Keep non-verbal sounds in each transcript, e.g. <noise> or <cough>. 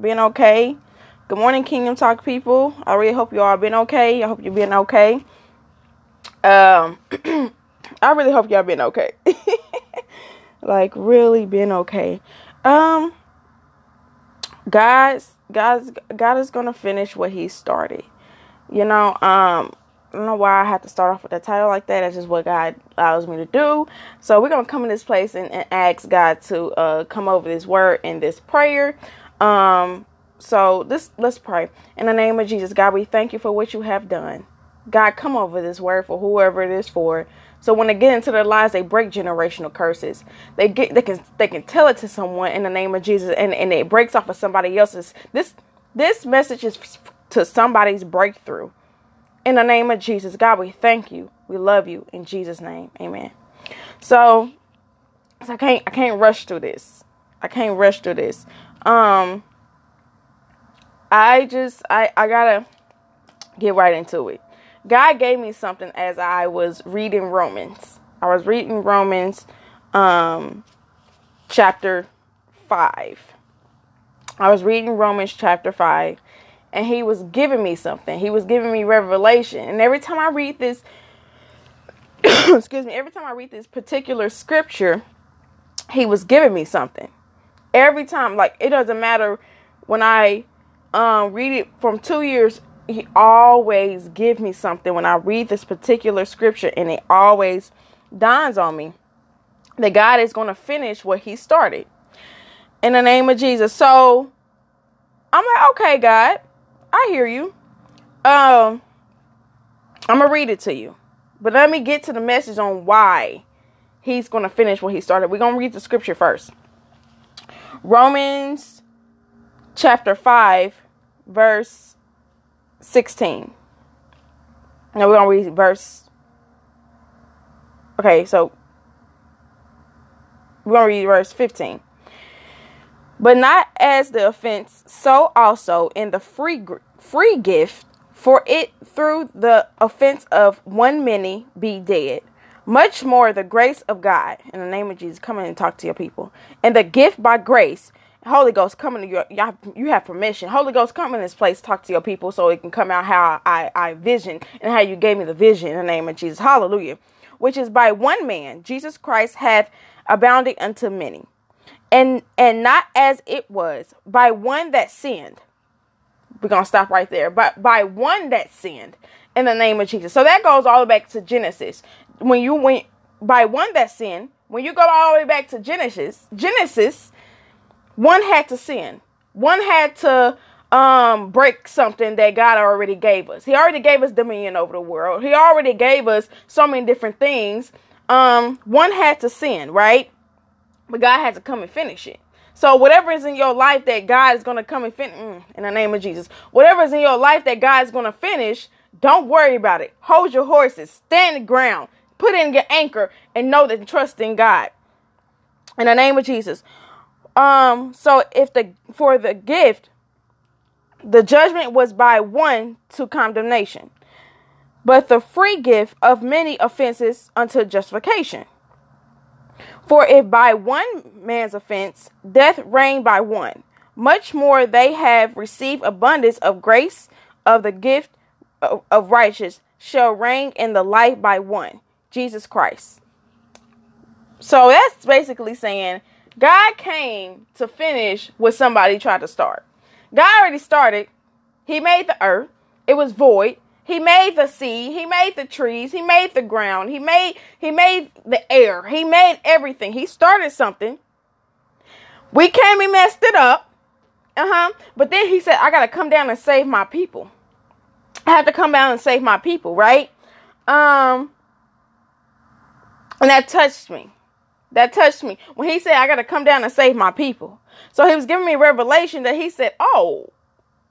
been okay. Good morning, Kingdom Talk people. I really hope you all been okay. I hope you've been okay. Um, <clears throat> I really hope y'all been okay. <laughs> like really been okay. Um, God's God's God is gonna finish what He started. You know, um, I don't know why I have to start off with a title like that. That's just what God allows me to do. So we're gonna come in this place and, and ask God to uh, come over this word in this prayer. Um, so this let's pray. In the name of Jesus, God, we thank you for what you have done. God, come over this word for whoever it is for. So when they get into their lives, they break generational curses. They get they can they can tell it to someone in the name of Jesus, and and it breaks off of somebody else's. This this message is to somebody's breakthrough. In the name of Jesus, God, we thank you. We love you in Jesus' name. Amen. So, so I can't I can't rush through this. I can't rush through this. Um I just I I gotta get right into it. God gave me something as I was reading Romans. I was reading Romans um chapter 5. I was reading Romans chapter 5 and he was giving me something. He was giving me revelation. And every time I read this, <coughs> excuse me, every time I read this particular scripture, he was giving me something. Every time, like it doesn't matter when I um, read it from two years, he always give me something when I read this particular scripture, and it always dawns on me that God is going to finish what He started in the name of Jesus. So I'm like, okay, God, I hear you. Um, I'm gonna read it to you, but let me get to the message on why he's gonna finish what he started. We're gonna read the scripture first. Romans chapter five, verse sixteen. Now we're gonna read verse. Okay, so we're gonna read verse fifteen but not as the offense, so also in the free free gift, for it through the offense of one many be dead. Much more the grace of God, in the name of Jesus, come in and talk to your people. And the gift by grace, Holy Ghost, coming to you, you have, you have permission. Holy Ghost, come in this place, talk to your people so it can come out how I, I vision and how you gave me the vision in the name of Jesus. Hallelujah. Which is by one man, Jesus Christ, hath abounded unto many and and not as it was by one that sinned we're gonna stop right there but by one that sinned in the name of jesus so that goes all the way back to genesis when you went by one that sinned when you go all the way back to genesis genesis one had to sin. One had to um break something that god already gave us. He already gave us dominion over the world. He already gave us so many different things. Um one had to sin right? But God had to come and finish it. So whatever is in your life that God is going to come and finish, mm, in the name of Jesus, whatever is in your life that God is going to finish, don't worry about it. Hold your horses, stand the ground, put in your anchor, and know that trust in God. In the name of Jesus. Um. So if the for the gift, the judgment was by one to condemnation, but the free gift of many offenses unto justification. For if by one man's offense death reigned by one, much more they have received abundance of grace of the gift of, of righteousness shall reign in the life by one, Jesus Christ. So that's basically saying God came to finish what somebody tried to start. God already started. He made the earth. It was void. He made the sea, he made the trees, he made the ground, he made he made the air, he made everything. He started something. We came and messed it up. Uh-huh. But then he said, I gotta come down and save my people. I have to come down and save my people, right? Um and that touched me. That touched me. When he said, I gotta come down and save my people. So he was giving me revelation that he said, Oh,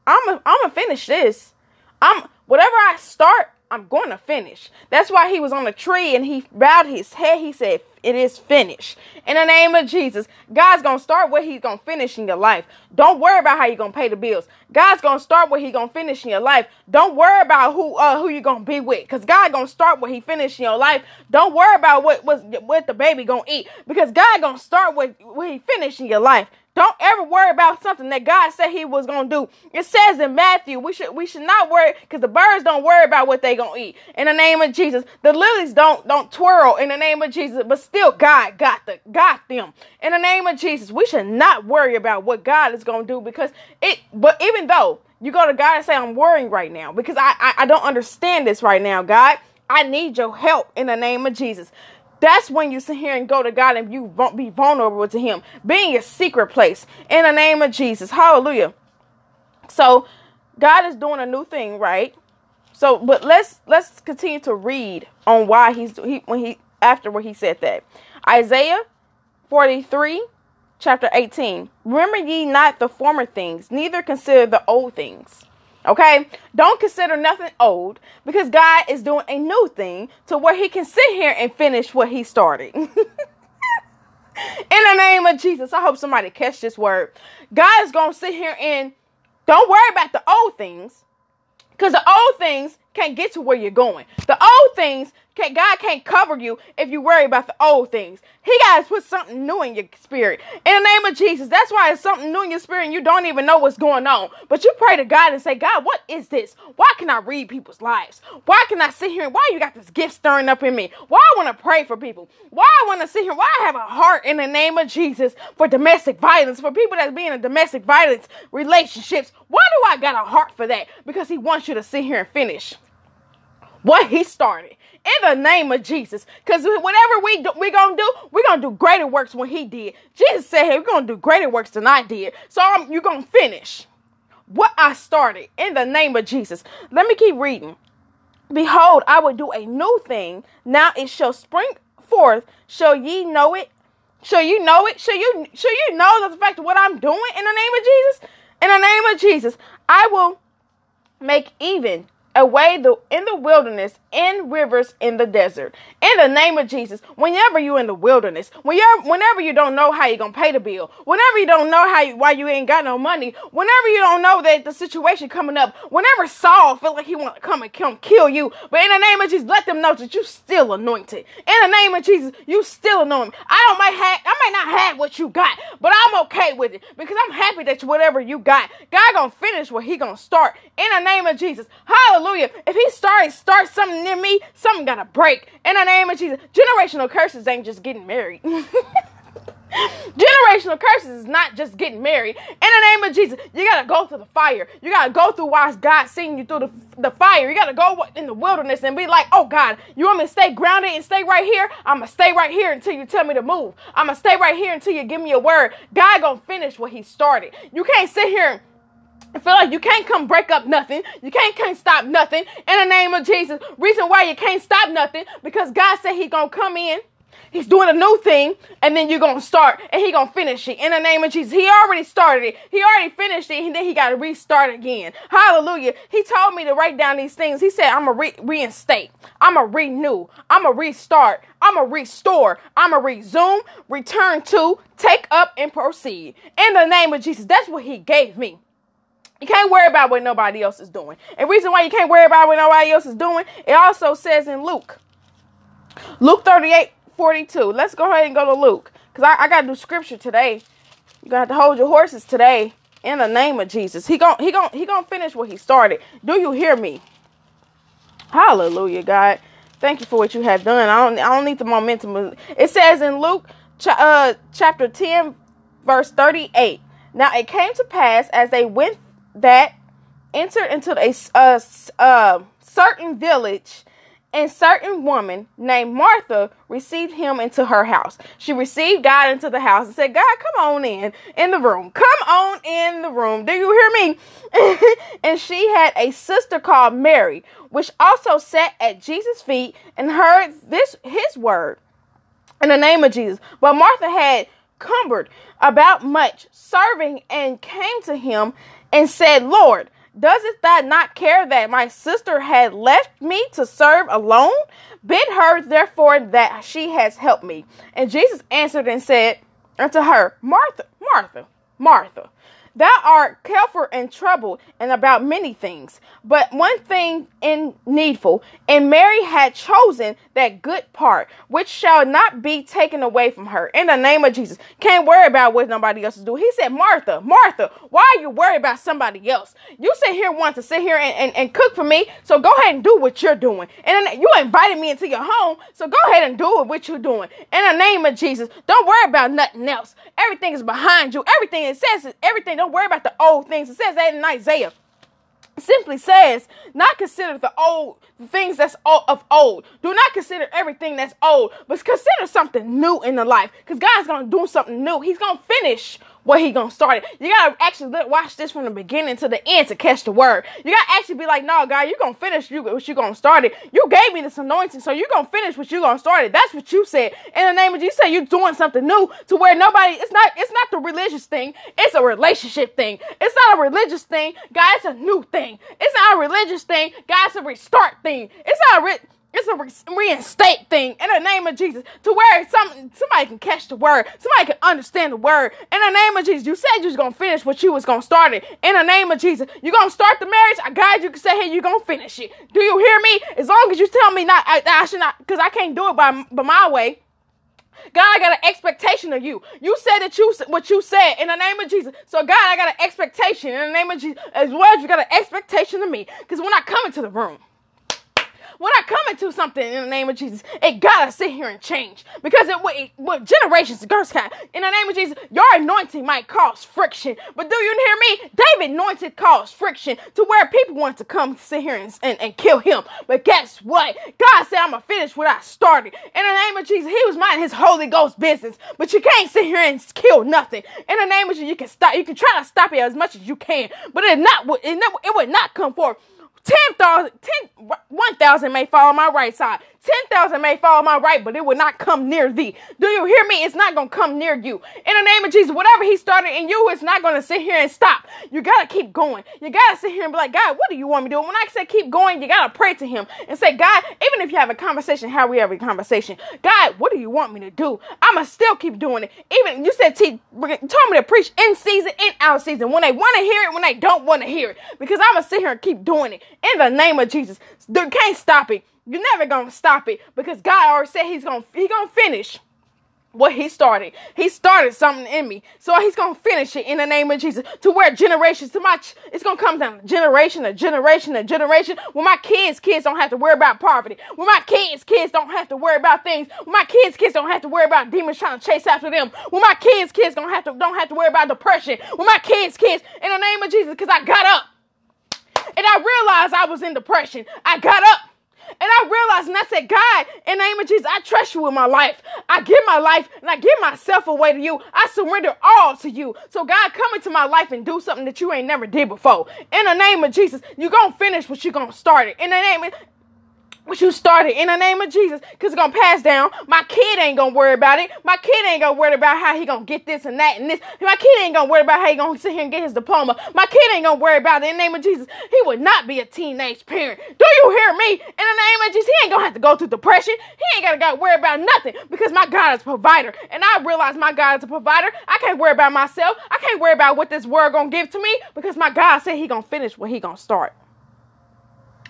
I'm a, I'm gonna finish this. I'm whatever I start, I'm going to finish. That's why he was on the tree and he bowed his head. He said, It is finished. In the name of Jesus, God's to start what he's to finish in your life. Don't worry about how you're to pay the bills. God's to start what he's to finish in your life. Don't worry about who uh, who you're to be with because God to start what he finished in your life. Don't worry about what, what, what the baby to eat because God to start what, what he finished in your life. Don't ever worry about something that God said He was gonna do. It says in Matthew, we should we should not worry because the birds don't worry about what they gonna eat. In the name of Jesus, the lilies don't don't twirl. In the name of Jesus, but still God got the got them. In the name of Jesus, we should not worry about what God is gonna do because it. But even though you go to God and say, I'm worrying right now because I, I, I don't understand this right now, God. I need your help in the name of Jesus. That's when you sit here and go to God and you won't be vulnerable to Him. Being a secret place in the name of Jesus. Hallelujah. So God is doing a new thing, right? So, but let's let's continue to read on why he's he when he after where he said that. Isaiah 43 chapter 18. Remember ye not the former things, neither consider the old things. Okay? Don't consider nothing old because God is doing a new thing to where he can sit here and finish what he started. <laughs> In the name of Jesus, I hope somebody catch this word. God is going to sit here and don't worry about the old things because the old things can't get to where you're going. The old things can't, God can't cover you if you worry about the old things. He got to put something new in your spirit. In the name of Jesus, that's why it's something new in your spirit and you don't even know what's going on. But you pray to God and say, God, what is this? Why can I read people's lives? Why can I sit here and why you got this gift stirring up in me? Why I want to pray for people? Why I want to sit here? Why I have a heart in the name of Jesus for domestic violence, for people that's being in domestic violence relationships? Why do I got a heart for that? Because he wants you to sit here and finish what he started in the name of Jesus. Because whatever we do, we gonna do, we're gonna do greater works when he did. Jesus said, "Hey, we're gonna do greater works than I did." So um, you're gonna finish what I started in the name of Jesus. Let me keep reading. Behold, I will do a new thing. Now it shall spring forth. Shall ye know it? Shall you know it? Shall you shall you know the fact of what I'm doing in the name of Jesus? In the name of Jesus, I will make even away the in the wilderness in rivers in the desert. In the name of jesus whenever you're in the wilderness whenever you don't know how you're gonna pay the bill whenever you don't know how you, why you ain't got no money whenever you don't know that the situation coming up whenever saul feel like he want to come and come kill you but in the name of jesus let them know that you still anointed. In the name of jesus you still anointed. I don't might have i might not have what you got but i'm okay with it because i'm happy that whatever you got god gonna finish what he gonna start. In the name of jesus hallelujah Hallelujah. If he starts start something in me, something gotta break. In the name of Jesus. Generational curses ain't just getting married. <laughs> Generational curses is not just getting married. In the name of Jesus, you gotta go through the fire. You gotta go through why God seeing you through the, the fire. You gotta go in the wilderness and be like, oh God, you want me to stay grounded and stay right here? I'm gonna stay right here until you tell me to move. I'm gonna stay right here until you give me a word. God gonna finish what he started. You can't sit here I feel like you can't come break up nothing. You can't can't stop nothing in the name of Jesus. Reason why you can't stop nothing because God said He gonna come in. He's doing a new thing, and then you're gonna start, and He gonna finish it in the name of Jesus. He already started it. He already finished it, and then He got to restart again. Hallelujah. He told me to write down these things. He said, "I'm a re- reinstate. I'm a renew. I'm a restart. I'm a restore. I'm a resume, return to, take up, and proceed in the name of Jesus." That's what He gave me. You can't worry about what nobody else is doing. And reason why you can't worry about what nobody else is doing, it also says in Luke. Luke 38, 42. Let's go ahead and go to Luke. Because I, I gotta do scripture today. You're gonna have to hold your horses today in the name of Jesus. He gon' he gon' he gonna finish what he started. Do you hear me? Hallelujah, God. Thank you for what you have done. I don't I don't need the momentum. It says in Luke uh, chapter 10 verse 38. Now it came to pass as they went that entered into a, a, a certain village and certain woman named Martha received him into her house. She received God into the house and said, God, come on in, in the room. Come on in the room. Do you hear me? <laughs> and she had a sister called Mary, which also sat at Jesus' feet and heard this his word in the name of Jesus. But Martha had cumbered about much serving and came to him and said, Lord, doesn't that not care that my sister had left me to serve alone? Bid her therefore that she has helped me. And Jesus answered and said unto her, Martha, Martha, Martha, Thou art careful and troubled and about many things, but one thing in needful, and Mary had chosen that good part, which shall not be taken away from her. In the name of Jesus. Can't worry about what nobody else is doing. He said, Martha, Martha, why are you worried about somebody else? You sit here want to sit here and, and, and cook for me, so go ahead and do what you're doing. And then you invited me into your home, so go ahead and do what you're doing. In the name of Jesus, don't worry about nothing else. Everything is behind you. Everything it says, is everything. Don't worry about the old things. It says that in Isaiah simply says, not consider the old things that's of old. Do not consider everything that's old, but consider something new in the life. Because God's gonna do something new. He's gonna finish what he gonna start it. You gotta actually watch this from the beginning to the end to catch the word. You gotta actually be like, no, God, you gonna finish you what you gonna start it. You gave me this anointing, so you gonna finish what you gonna start it. That's what you said. In the name of Jesus, you say you're doing something new to where nobody. It's not. It's not the religious thing. It's a relationship thing. It's not a religious thing, God. It's a new thing. It's not a religious thing, God. It's a restart thing. It's not a. Re- it's a reinstate thing in the name of Jesus to where some somebody can catch the word, somebody can understand the word. In the name of Jesus, you said you was gonna finish what you was gonna start it. In the name of Jesus, you gonna start the marriage. I guide you can say, hey, you gonna finish it. Do you hear me? As long as you tell me not, I, I should not, because I can't do it by by my way. God, I got an expectation of you. You said that you what you said in the name of Jesus. So God, I got an expectation in the name of Jesus as well as you got an expectation of me. Because when I come into the room when I come into something in the name of Jesus, it gotta sit here and change because it, it what generations girls kind in the name of Jesus, your anointing might cause friction. But do you hear me? David anointed caused friction to where people want to come sit here and, and, and kill him. But guess what? God said, I'm gonna finish what I started. In the name of Jesus, he was minding his Holy Ghost business. But you can't sit here and kill nothing. In the name of Jesus, you can stop, you can try to stop it as much as you can, but it not it, it would not come forth. 10,000, 10, 1,000 may fall on my right side. 10,000 may fall on my right, but it will not come near thee. Do you hear me? It's not going to come near you. In the name of Jesus, whatever he started in you, it's not going to sit here and stop. You got to keep going. You got to sit here and be like, God, what do you want me to do? When I say keep going, you got to pray to him and say, God, even if you have a conversation, how we have a conversation, God, what do you want me to do? I'm going to still keep doing it. Even you said, T, told me to preach in season, in out season, when they want to hear it, when they don't want to hear it, because I'm going to sit here and keep doing it in the name of Jesus. You can't stop it. You're never gonna stop it because God already said He's gonna He gonna finish what he started. He started something in me. So he's going to finish it in the name of Jesus to where generations to my, it's going to come down generation to generation to generation. When my kids, kids don't have to worry about poverty. When my kids, kids don't have to worry about things. When my kids, kids don't have to worry about demons trying to chase after them. When my kids, kids don't have to, don't have to worry about depression. When my kids, kids, in the name of Jesus, because I got up and I realized I was in depression. I got up and I realized and I said, God, in the name of Jesus, I trust you with my life. I give my life and I give myself away to you. I surrender all to you. So, God, come into my life and do something that you ain't never did before. In the name of Jesus, you're to finish what you're to start it. In the name of what you started in the name of Jesus because it's gonna pass down. My kid ain't gonna worry about it. My kid ain't gonna worry about how he gonna get this and that and this. My kid ain't gonna worry about how he gonna sit here and get his diploma. My kid ain't gonna worry about it in the name of Jesus. He would not be a teenage parent. Do you hear me? In the name of Jesus, he ain't gonna have to go through depression. He ain't gotta go worry about nothing because my God is a provider. And I realize my God is a provider. I can't worry about myself. I can't worry about what this world gonna give to me because my God said he gonna finish what he gonna start.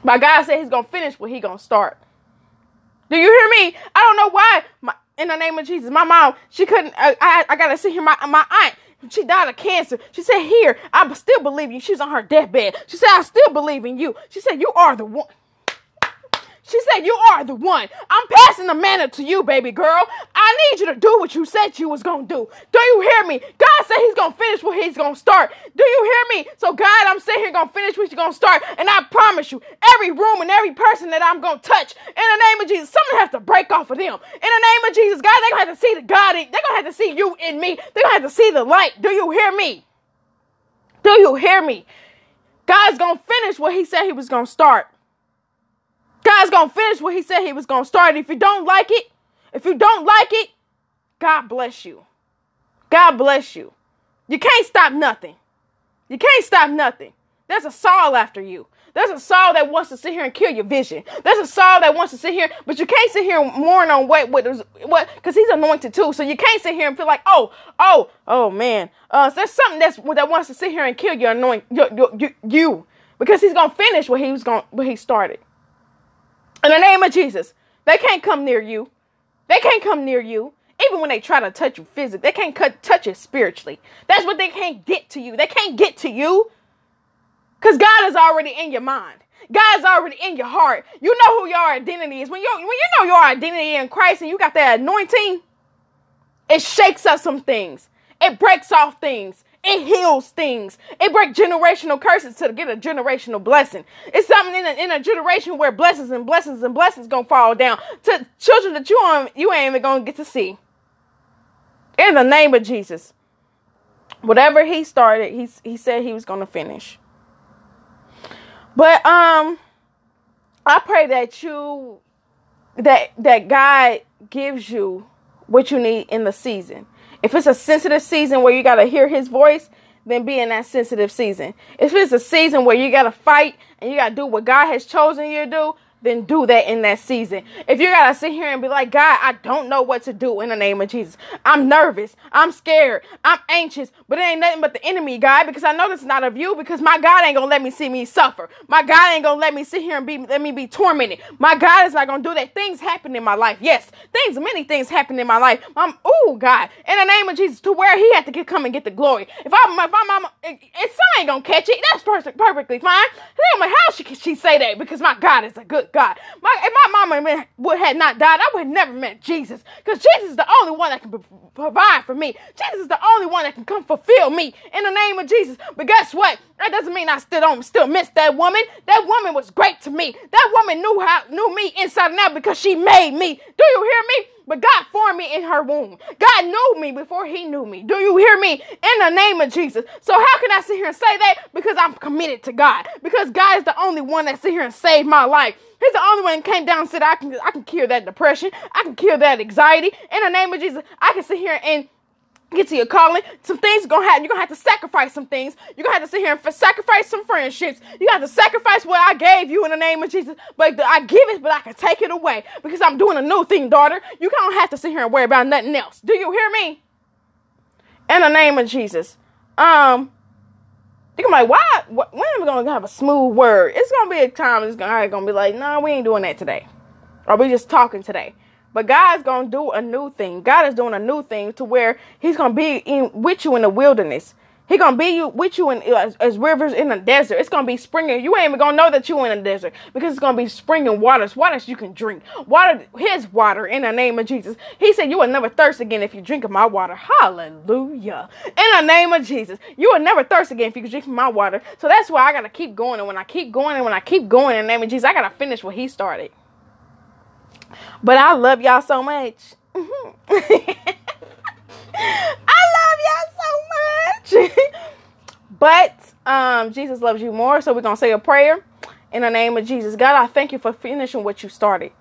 My God said he's gonna finish what he gonna start. Do you hear me? I don't know why. My, in the name of Jesus, my mom, she couldn't. Uh, I, I gotta see here. My my aunt, she died of cancer. She said, "Here, I still believe you." She's on her deathbed. She said, "I still believe in you." She said, "You are the one." She said, You are the one. I'm passing the manna to you, baby girl. I need you to do what you said you was gonna do. Do you hear me? God said he's gonna finish what he's gonna start. Do you hear me? So God, I'm sitting here gonna finish what you're gonna start. And I promise you, every room and every person that I'm gonna touch, in the name of Jesus, something has to break off of them. In the name of Jesus, God, they're gonna have to see the God they're gonna have to see you in me. They're gonna have to see the light. Do you hear me? Do you hear me? God's gonna finish what he said he was gonna start. God's gonna finish what he said he was gonna start. If you don't like it, if you don't like it, God bless you. God bless you. You can't stop nothing. You can't stop nothing. There's a Saul after you. There's a Saul that wants to sit here and kill your vision. There's a Saul that wants to sit here, but you can't sit here and mourn on what what what because he's anointed too. So you can't sit here and feel like, oh, oh, oh man. Uh, so there's something that's that wants to sit here and kill your anoint your, your, your, you because he's gonna finish what he was going what he started. In the name of Jesus, they can't come near you. They can't come near you. Even when they try to touch you physically, they can't cut, touch it spiritually. That's what they can't get to you. They can't get to you. Because God is already in your mind. God is already in your heart. You know who your identity is. When you when you know your identity in Christ and you got that anointing, it shakes up some things. It breaks off things. It heals things. It breaks generational curses to get a generational blessing. It's something in a, in a generation where blessings and blessings and blessings gonna fall down to children that you on you ain't even gonna get to see. In the name of Jesus, whatever he started, he he said he was gonna finish. But um, I pray that you that that God gives you what you need in the season. If it's a sensitive season where you got to hear his voice, then be in that sensitive season. If it's a season where you got to fight and you got to do what God has chosen you to do, then do that in that season. If you gotta sit here and be like, God, I don't know what to do in the name of Jesus. I'm nervous. I'm scared. I'm anxious. But it ain't nothing but the enemy, God, because I know this is not of you, because my God ain't gonna let me see me suffer. My God ain't gonna let me sit here and be let me be tormented. My God is not gonna do that. Things happen in my life. Yes, things, many things happen in my life. I'm oh God, in the name of Jesus, to where he had to get, come and get the glory. If I if I'm, I'm if son ain't gonna catch it, that's perfect, perfectly fine. Then I'm like, how she she say that? Because my God is a good God. My, if my mama would had not died, I would have never met Jesus. Because Jesus is the only one that can provide for me. Jesus is the only one that can come fulfill me in the name of Jesus. But guess what? That doesn't mean I still don't still miss that woman. That woman was great to me. That woman knew how knew me inside and out because she made me. Do you hear me? But God formed me in her womb. God knew me before he knew me. Do you hear me? In the name of Jesus. So how can I sit here and say that? Because I'm committed to God. Because God is the only one that sit here and saved my life. He's the only one that came down and said, I can I can cure that depression. I can cure that anxiety. In the name of Jesus, I can sit here and get to your calling. Some things gonna happen. You're gonna have to sacrifice some things. You're gonna have to sit here and sacrifice some friendships. You have to sacrifice what I gave you in the name of Jesus. But I give it, but I can take it away because I'm doing a new thing, daughter. You don't have to sit here and worry about nothing else. Do you hear me? In the name of Jesus. Um, you're like, why? When am I gonna have a smooth word? It's gonna be a time. It's gonna, gonna be like, no, nah, we ain't doing that today, or we just talking today. But God's gonna do a new thing. God is doing a new thing to where He's gonna be in with you in the wilderness. He gonna be you with you in as, as, rivers in the desert. It's gonna be springing. You ain't even gonna know that you in the desert because it's gonna be springing waters, waters you can drink, water, His water in the name of Jesus. He said you will never thirst again if you drink of my water. Hallelujah! In the name of Jesus, you will never thirst again if you drink of my water. So that's why I gotta keep going, and when I keep going, and when I keep going in the name of Jesus, I gotta finish what He started. But I love y'all so much. <laughs> I love y'all so much. <laughs> but um, Jesus loves you more, so we're gonna say a prayer in the name of Jesus. God, I thank you for finishing what you started.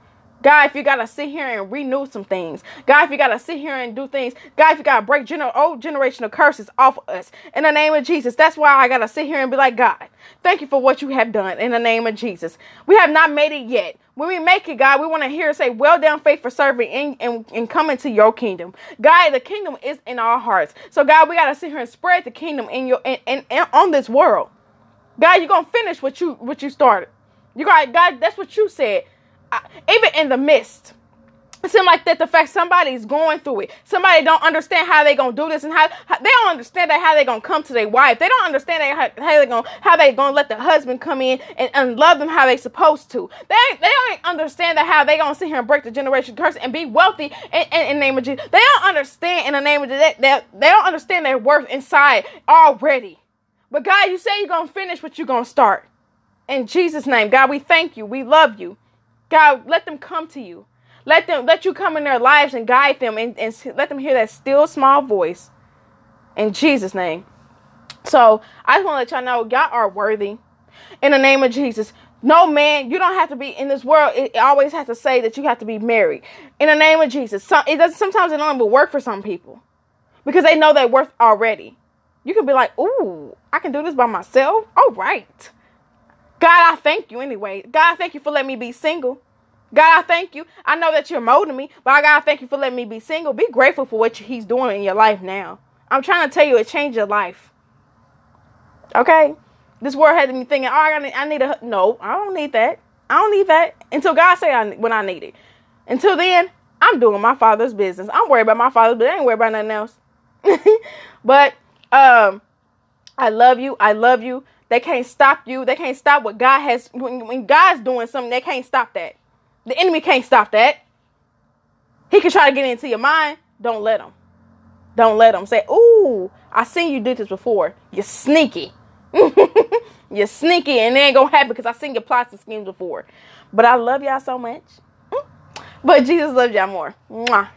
God, if you gotta sit here and renew some things, God, if you gotta sit here and do things, God, if you gotta break gener- old generational curses off of us, in the name of Jesus, that's why I gotta sit here and be like, God, thank you for what you have done in the name of Jesus. We have not made it yet. When we make it, God, we want to hear say, Well done, faithful servant, and, and, and come into your kingdom. God, the kingdom is in our hearts. So, God, we got to sit here and spread the kingdom in your in, in, in on this world. God, you're gonna finish what you what you started. You got God, that's what you said. Even in the midst it seems like that the fact somebody's going through it. Somebody don't understand how they gonna do this and how, how they don't understand that how they gonna come to their wife. They don't understand how, how they gonna how they gonna let the husband come in and, and love them how they supposed to. They they don't understand that how they gonna sit here and break the generation curse and be wealthy in, in, in name of Jesus. They don't understand in the name of that that they don't understand their worth inside already. But God, you say you're gonna finish what you're gonna start. In Jesus' name, God, we thank you. We love you. God, let them come to you. Let them let you come in their lives and guide them and, and let them hear that still small voice. In Jesus' name. So I just want to let y'all know y'all are worthy. In the name of Jesus. No man, you don't have to be in this world. It always has to say that you have to be married. In the name of Jesus. So it does sometimes it don't even work for some people. Because they know their worth already. You can be like, ooh, I can do this by myself. All right. God, I thank you anyway. God, I thank you for letting me be single. God, I thank you. I know that you're molding me, but I gotta thank you for letting me be single. Be grateful for what He's doing in your life now. I'm trying to tell you, it changed your life. Okay, this word had me thinking. Oh, I need, I need a no. I don't need that. I don't need that until God say I when I need it. Until then, I'm doing my father's business. I'm worried about my father's, but I ain't worried about nothing else. <laughs> but um, I love you. I love you. They can't stop you. They can't stop what God has. When, when God's doing something, they can't stop that. The enemy can't stop that. He can try to get into your mind. Don't let him. Don't let him say, "Ooh, I seen you did this before. You're sneaky. <laughs> You're sneaky, and it ain't gonna happen because I seen your plots and schemes before." But I love y'all so much. Mm. But Jesus loves y'all more. Mwah.